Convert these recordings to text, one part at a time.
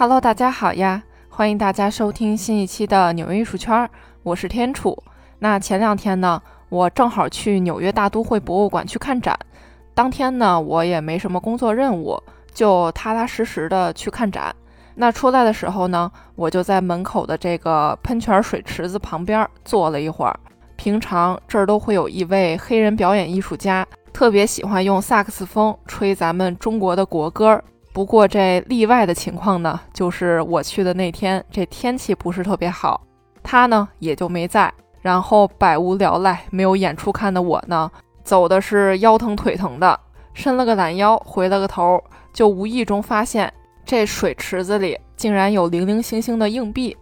Hello，大家好呀！欢迎大家收听新一期的纽约艺术圈，我是天楚。那前两天呢，我正好去纽约大都会博物馆去看展。当天呢，我也没什么工作任务，就踏踏实实的去看展。那出来的时候呢，我就在门口的这个喷泉水池子旁边坐了一会儿。平常这儿都会有一位黑人表演艺术家，特别喜欢用萨克斯风吹咱们中国的国歌。不过这例外的情况呢，就是我去的那天，这天气不是特别好，他呢也就没在。然后百无聊赖，没有演出看的我呢，走的是腰疼腿疼的，伸了个懒腰，回了个头，就无意中发现这水池子里竟然有零零星星的硬币。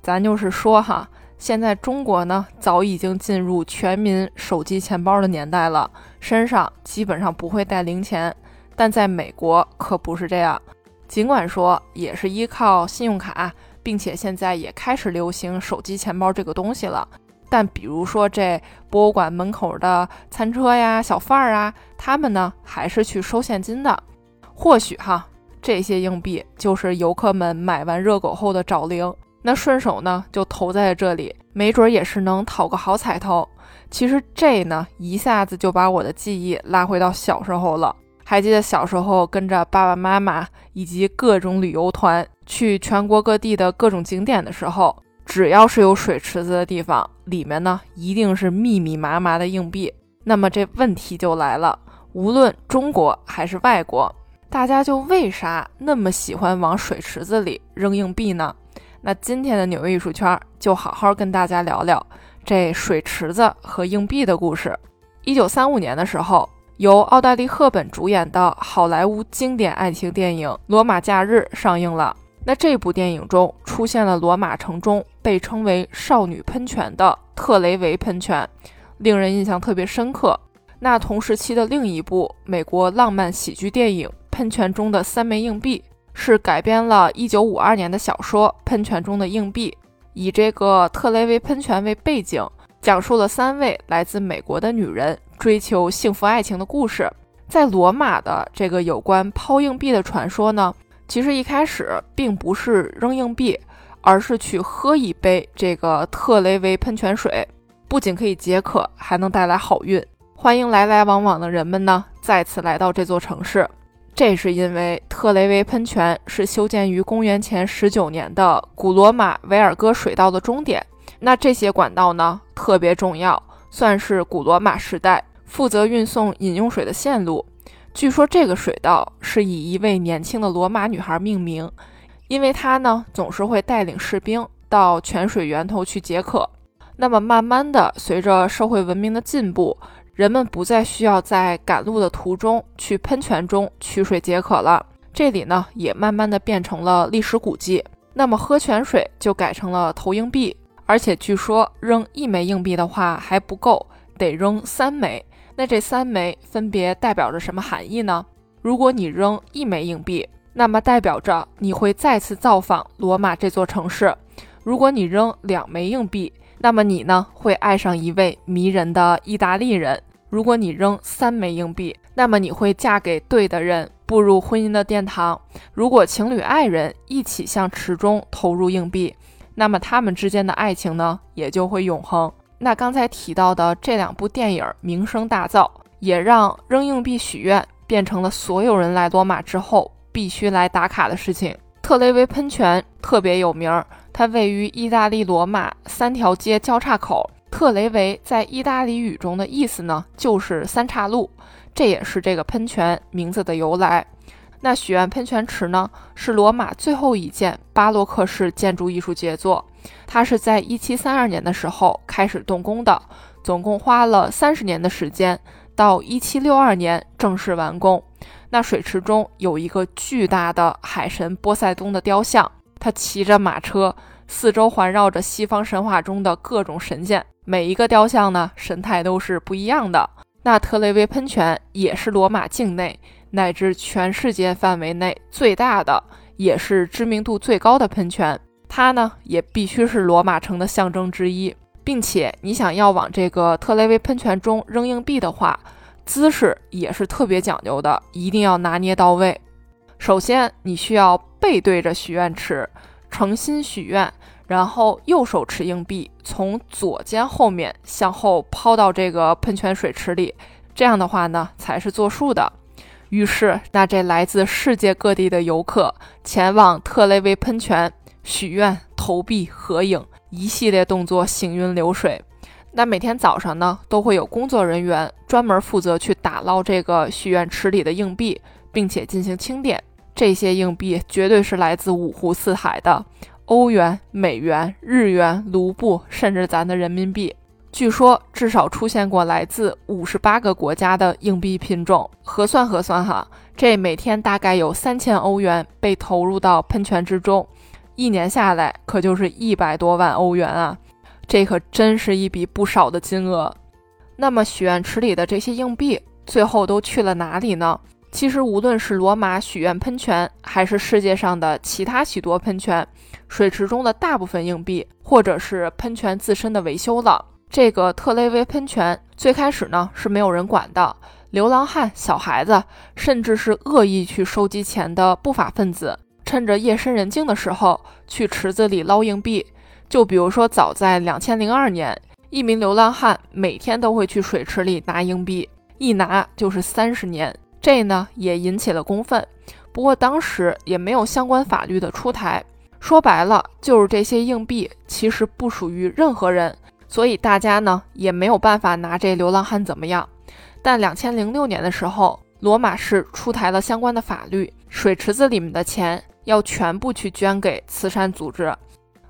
咱就是说哈，现在中国呢早已经进入全民手机钱包的年代了，身上基本上不会带零钱。但在美国可不是这样，尽管说也是依靠信用卡，并且现在也开始流行手机钱包这个东西了。但比如说这博物馆门口的餐车呀、小贩儿啊，他们呢还是去收现金的。或许哈，这些硬币就是游客们买完热狗后的找零，那顺手呢就投在了这里，没准也是能讨个好彩头。其实这呢一下子就把我的记忆拉回到小时候了。还记得小时候跟着爸爸妈妈以及各种旅游团去全国各地的各种景点的时候，只要是有水池子的地方，里面呢一定是密密麻麻的硬币。那么这问题就来了，无论中国还是外国，大家就为啥那么喜欢往水池子里扔硬币呢？那今天的纽约艺术圈就好好跟大家聊聊这水池子和硬币的故事。一九三五年的时候。由奥黛丽·赫本主演的好莱坞经典爱情电影《罗马假日》上映了。那这部电影中出现了罗马城中被称为“少女喷泉”的特雷维喷泉，令人印象特别深刻。那同时期的另一部美国浪漫喜剧电影《喷泉中的三枚硬币》是改编了1952年的小说《喷泉中的硬币》，以这个特雷维喷泉为背景，讲述了三位来自美国的女人。追求幸福爱情的故事，在罗马的这个有关抛硬币的传说呢，其实一开始并不是扔硬币，而是去喝一杯这个特雷维喷泉水，不仅可以解渴，还能带来好运，欢迎来来往往的人们呢再次来到这座城市。这是因为特雷维喷泉是修建于公元前十九年的古罗马维尔戈水道的终点，那这些管道呢特别重要，算是古罗马时代。负责运送饮用水的线路，据说这个水道是以一位年轻的罗马女孩命名，因为她呢总是会带领士兵到泉水源头去解渴。那么慢慢的，随着社会文明的进步，人们不再需要在赶路的途中去喷泉中取水解渴了，这里呢也慢慢的变成了历史古迹。那么喝泉水就改成了投硬币，而且据说扔一枚硬币的话还不够，得扔三枚。那这三枚分别代表着什么含义呢？如果你扔一枚硬币，那么代表着你会再次造访罗马这座城市；如果你扔两枚硬币，那么你呢会爱上一位迷人的意大利人；如果你扔三枚硬币，那么你会嫁给对的人，步入婚姻的殿堂。如果情侣爱人一起向池中投入硬币，那么他们之间的爱情呢也就会永恒。那刚才提到的这两部电影名声大噪，也让扔硬币许愿变成了所有人来罗马之后必须来打卡的事情。特雷维喷泉特别有名，它位于意大利罗马三条街交叉口。特雷维在意大利语中的意思呢，就是三岔路，这也是这个喷泉名字的由来。那许愿喷泉池呢，是罗马最后一件巴洛克式建筑艺术杰作。它是在1732年的时候开始动工的，总共花了三十年的时间，到1762年正式完工。那水池中有一个巨大的海神波塞冬的雕像，他骑着马车，四周环绕着西方神话中的各种神仙。每一个雕像呢，神态都是不一样的。那特雷维喷泉也是罗马境内。乃至全世界范围内最大的，也是知名度最高的喷泉，它呢也必须是罗马城的象征之一，并且你想要往这个特雷维喷泉中扔硬币的话，姿势也是特别讲究的，一定要拿捏到位。首先，你需要背对着许愿池，诚心许愿，然后右手持硬币，从左肩后面向后抛到这个喷泉水池里。这样的话呢，才是作数的。于是，那这来自世界各地的游客前往特雷维喷泉许愿、投币、合影，一系列动作行云流水。那每天早上呢，都会有工作人员专门负责去打捞这个许愿池里的硬币，并且进行清点。这些硬币绝对是来自五湖四海的，欧元、美元、日元、卢布，甚至咱的人民币。据说至少出现过来自五十八个国家的硬币品种。核算核算哈，这每天大概有三千欧元被投入到喷泉之中，一年下来可就是一百多万欧元啊！这可真是一笔不少的金额。那么许愿池里的这些硬币最后都去了哪里呢？其实无论是罗马许愿喷泉，还是世界上的其他许多喷泉，水池中的大部分硬币，或者是喷泉自身的维修了。这个特雷维喷泉最开始呢是没有人管的，流浪汉、小孩子，甚至是恶意去收集钱的不法分子，趁着夜深人静的时候去池子里捞硬币。就比如说，早在两千零二年，一名流浪汉每天都会去水池里拿硬币，一拿就是三十年。这呢也引起了公愤，不过当时也没有相关法律的出台。说白了，就是这些硬币其实不属于任何人，所以大家呢也没有办法拿这流浪汉怎么样。但两千零六年的时候，罗马市出台了相关的法律，水池子里面的钱要全部去捐给慈善组织。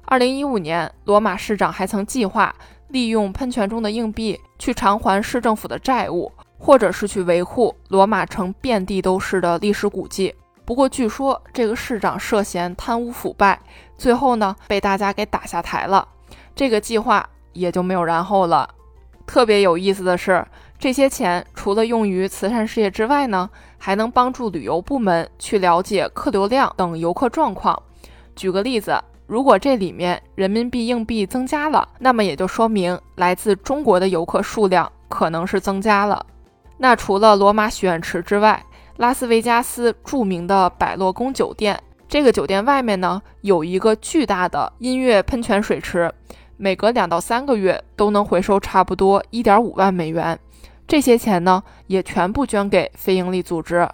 二零一五年，罗马市长还曾计划利用喷泉中的硬币去偿还市政府的债务，或者是去维护罗马城遍地都是的历史古迹。不过，据说这个市长涉嫌贪污腐败，最后呢被大家给打下台了，这个计划也就没有然后了。特别有意思的是，这些钱除了用于慈善事业之外呢，还能帮助旅游部门去了解客流量等游客状况。举个例子。如果这里面人民币硬币增加了，那么也就说明来自中国的游客数量可能是增加了。那除了罗马许愿池之外，拉斯维加斯著名的百乐宫酒店，这个酒店外面呢有一个巨大的音乐喷泉水池，每隔两到三个月都能回收差不多一点五万美元，这些钱呢也全部捐给非营利组织。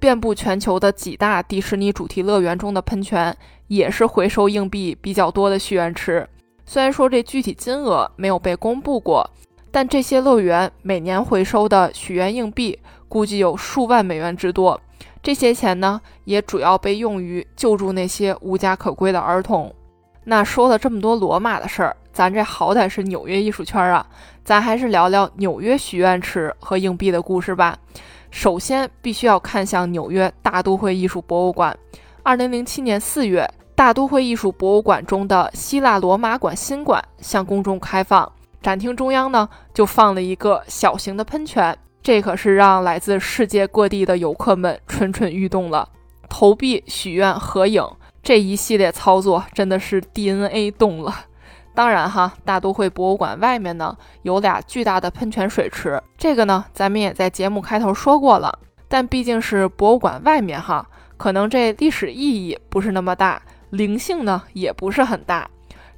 遍布全球的几大迪士尼主题乐园中的喷泉，也是回收硬币比较多的许愿池。虽然说这具体金额没有被公布过，但这些乐园每年回收的许愿硬币估计有数万美元之多。这些钱呢，也主要被用于救助那些无家可归的儿童。那说了这么多罗马的事儿，咱这好歹是纽约艺术圈啊，咱还是聊聊纽约许愿池和硬币的故事吧。首先，必须要看向纽约大都会艺术博物馆。二零零七年四月，大都会艺术博物馆中的希腊罗马馆新馆向公众开放。展厅中央呢，就放了一个小型的喷泉，这可是让来自世界各地的游客们蠢蠢欲动了。投币、许愿、合影这一系列操作，真的是 DNA 动了。当然哈，大都会博物馆外面呢有俩巨大的喷泉水池，这个呢咱们也在节目开头说过了。但毕竟是博物馆外面哈，可能这历史意义不是那么大，灵性呢也不是很大。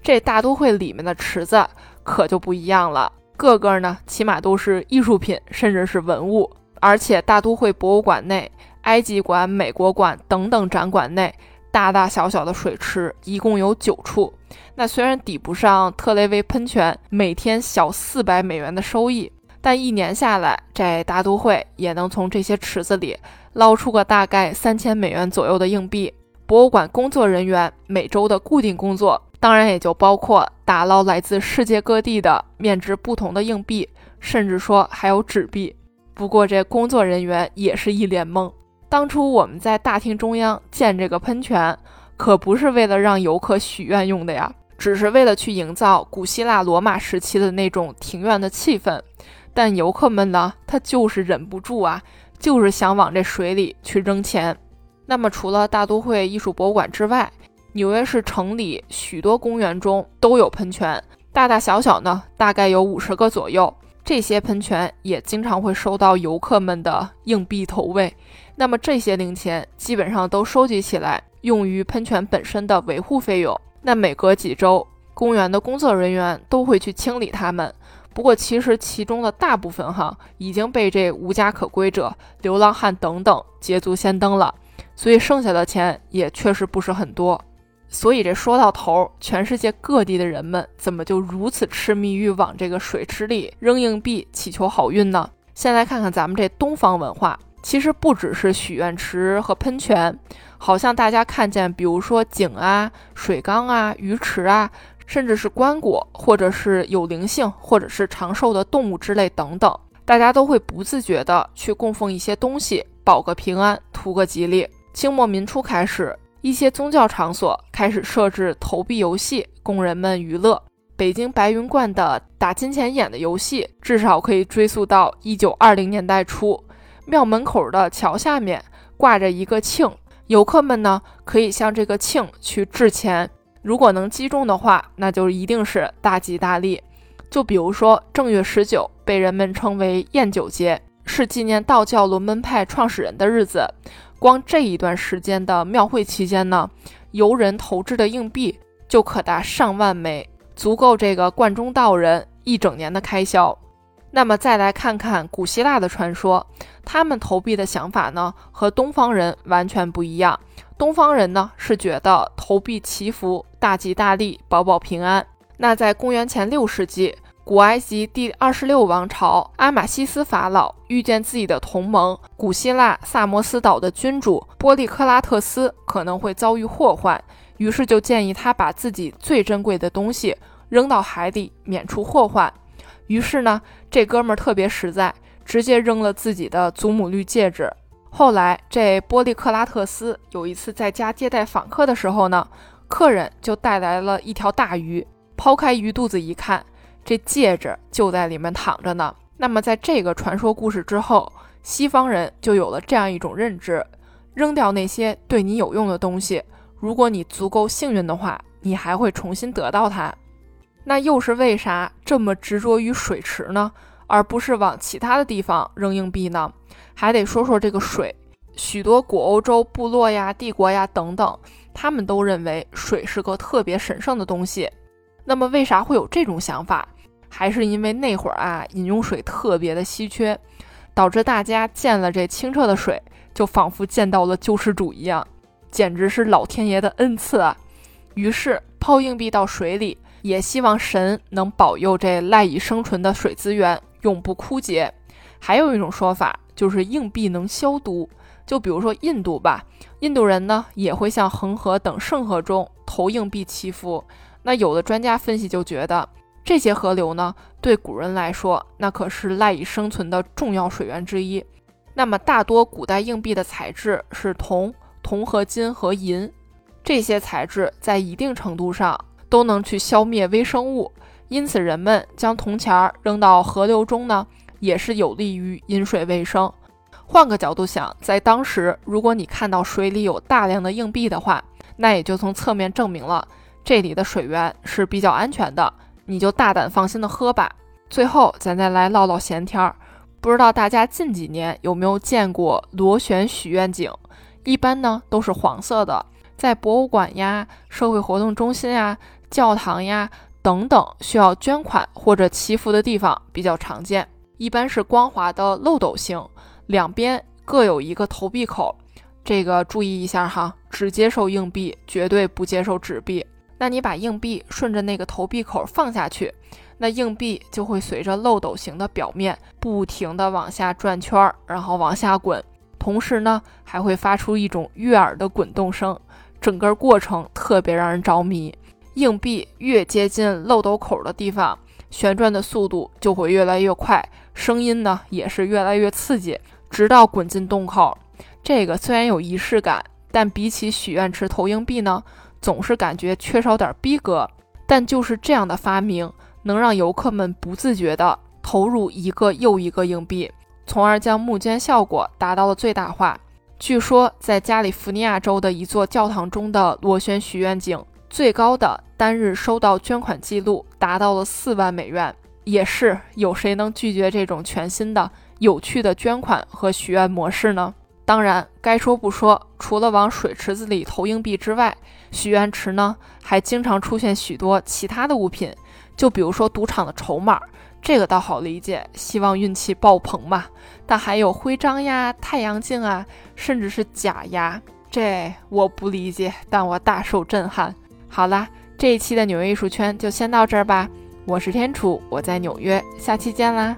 这大都会里面的池子可就不一样了，个个呢起码都是艺术品，甚至是文物。而且大都会博物馆内、埃及馆、美国馆等等展馆内。大大小小的水池一共有九处，那虽然抵不上特雷维喷泉每天小四百美元的收益，但一年下来，这大都会也能从这些池子里捞出个大概三千美元左右的硬币。博物馆工作人员每周的固定工作，当然也就包括打捞来自世界各地的面值不同的硬币，甚至说还有纸币。不过这工作人员也是一脸懵。当初我们在大厅中央建这个喷泉，可不是为了让游客许愿用的呀，只是为了去营造古希腊罗马时期的那种庭院的气氛。但游客们呢，他就是忍不住啊，就是想往这水里去扔钱。那么，除了大都会艺术博物馆之外，纽约市城里许多公园中都有喷泉，大大小小呢，大概有五十个左右。这些喷泉也经常会收到游客们的硬币投喂。那么这些零钱基本上都收集起来，用于喷泉本身的维护费用。那每隔几周，公园的工作人员都会去清理它们。不过，其实其中的大部分哈已经被这无家可归者、流浪汉等等捷足先登了，所以剩下的钱也确实不是很多。所以这说到头，全世界各地的人们怎么就如此痴迷于往这个水池里扔硬币祈求好运呢？先来看看咱们这东方文化，其实不只是许愿池和喷泉，好像大家看见，比如说井啊、水缸啊、鱼池啊。甚至是棺椁，或者是有灵性或者是长寿的动物之类等等，大家都会不自觉的去供奉一些东西，保个平安，图个吉利。清末民初开始，一些宗教场所开始设置投币游戏，供人们娱乐。北京白云观的打金钱眼的游戏，至少可以追溯到一九二零年代初。庙门口的桥下面挂着一个磬，游客们呢可以向这个磬去掷钱。如果能击中的话，那就一定是大吉大利。就比如说正月十九，被人们称为宴酒节，是纪念道教龙门派创始人的日子。光这一段时间的庙会期间呢，游人投掷的硬币就可达上万枚，足够这个观中道人一整年的开销。那么再来看看古希腊的传说，他们投币的想法呢，和东方人完全不一样。东方人呢是觉得投币祈福，大吉大利，保保平安。那在公元前六世纪，古埃及第二十六王朝阿马西斯法老遇见自己的同盟古希腊萨摩斯岛的君主波利克拉特斯可能会遭遇祸患，于是就建议他把自己最珍贵的东西扔到海里，免除祸患。于是呢，这哥们儿特别实在，直接扔了自己的祖母绿戒指。后来，这波利克拉特斯有一次在家接待访客的时候呢，客人就带来了一条大鱼。抛开鱼肚子一看，这戒指就在里面躺着呢。那么，在这个传说故事之后，西方人就有了这样一种认知：扔掉那些对你有用的东西，如果你足够幸运的话，你还会重新得到它。那又是为啥这么执着于水池呢？而不是往其他的地方扔硬币呢？还得说说这个水。许多古欧洲部落呀、帝国呀等等，他们都认为水是个特别神圣的东西。那么，为啥会有这种想法？还是因为那会儿啊，饮用水特别的稀缺，导致大家见了这清澈的水，就仿佛见到了救世主一样，简直是老天爷的恩赐啊！于是抛硬币到水里，也希望神能保佑这赖以生存的水资源。永不枯竭。还有一种说法就是硬币能消毒，就比如说印度吧，印度人呢也会向恒河等圣河中投硬币祈福。那有的专家分析就觉得，这些河流呢对古人来说，那可是赖以生存的重要水源之一。那么大多古代硬币的材质是铜、铜和金和银，这些材质在一定程度上都能去消灭微生物。因此，人们将铜钱儿扔到河流中呢，也是有利于饮水卫生。换个角度想，在当时，如果你看到水里有大量的硬币的话，那也就从侧面证明了这里的水源是比较安全的，你就大胆放心的喝吧。最后，咱再来唠唠闲天儿，不知道大家近几年有没有见过螺旋许愿井？一般呢都是黄色的，在博物馆呀、社会活动中心呀、教堂呀。等等，需要捐款或者祈福的地方比较常见，一般是光滑的漏斗形，两边各有一个投币口。这个注意一下哈，只接受硬币，绝对不接受纸币。那你把硬币顺着那个投币口放下去，那硬币就会随着漏斗形的表面不停地往下转圈儿，然后往下滚，同时呢还会发出一种悦耳的滚动声，整个过程特别让人着迷。硬币越接近漏斗口的地方，旋转的速度就会越来越快，声音呢也是越来越刺激，直到滚进洞口。这个虽然有仪式感，但比起许愿池投硬币呢，总是感觉缺少点逼格。但就是这样的发明，能让游客们不自觉地投入一个又一个硬币，从而将募捐效果达到了最大化。据说，在加利福尼亚州的一座教堂中的螺旋许愿井。最高的单日收到捐款记录达到了四万美元，也是有谁能拒绝这种全新的、有趣的捐款和许愿模式呢？当然，该说不说，除了往水池子里投硬币之外，许愿池呢还经常出现许多其他的物品，就比如说赌场的筹码，这个倒好理解，希望运气爆棚嘛。但还有徽章呀、太阳镜啊，甚至是假牙，这我不理解，但我大受震撼。好啦，这一期的纽约艺术圈就先到这儿吧。我是天楚，我在纽约，下期见啦。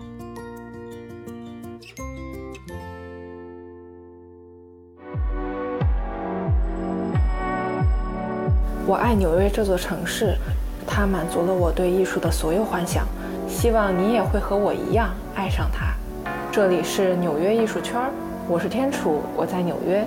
我爱纽约这座城市，它满足了我对艺术的所有幻想。希望你也会和我一样爱上它。这里是纽约艺术圈，我是天楚，我在纽约。